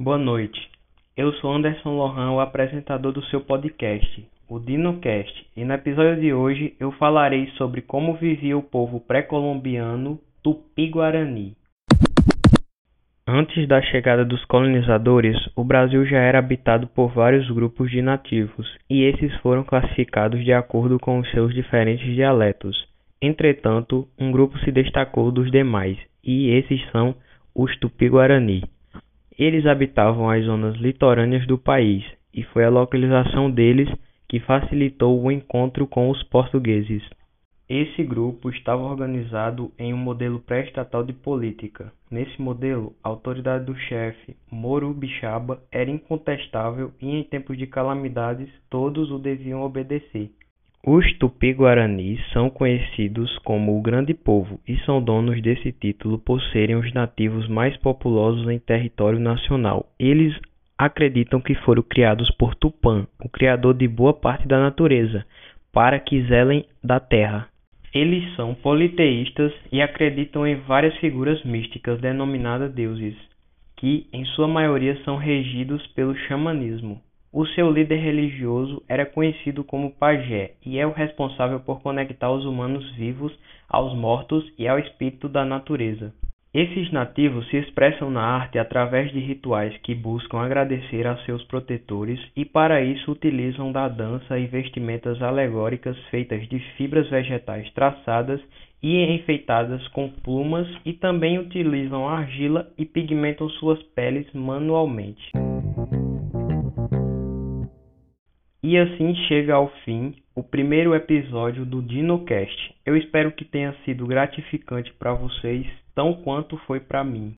Boa noite. Eu sou Anderson Lohan, o apresentador do seu podcast, o DinoCast, e no episódio de hoje eu falarei sobre como vivia o povo pré-colombiano Tupi-Guarani. Antes da chegada dos colonizadores, o Brasil já era habitado por vários grupos de nativos, e esses foram classificados de acordo com os seus diferentes dialetos. Entretanto, um grupo se destacou dos demais, e esses são os Tupi-Guarani. Eles habitavam as zonas litorâneas do país, e foi a localização deles que facilitou o encontro com os portugueses. Esse grupo estava organizado em um modelo pré-estatal de política. Nesse modelo, a autoridade do chefe, Moro Bixaba, era incontestável e em tempos de calamidades todos o deviam obedecer. Os Tupi-Guaranis são conhecidos como o Grande Povo e são donos desse título por serem os nativos mais populosos em território nacional. Eles acreditam que foram criados por Tupã, o criador de boa parte da natureza, para que zelem da terra. Eles são politeístas e acreditam em várias figuras místicas denominadas deuses, que em sua maioria são regidos pelo xamanismo. O seu líder religioso era conhecido como Pajé e é o responsável por conectar os humanos vivos aos mortos e ao espírito da natureza. Esses nativos se expressam na arte através de rituais que buscam agradecer a seus protetores e para isso utilizam da dança e vestimentas alegóricas feitas de fibras vegetais traçadas e enfeitadas com plumas e também utilizam argila e pigmentam suas peles manualmente. E assim chega ao fim o primeiro episódio do DinoCast. Eu espero que tenha sido gratificante para vocês, tão quanto foi para mim.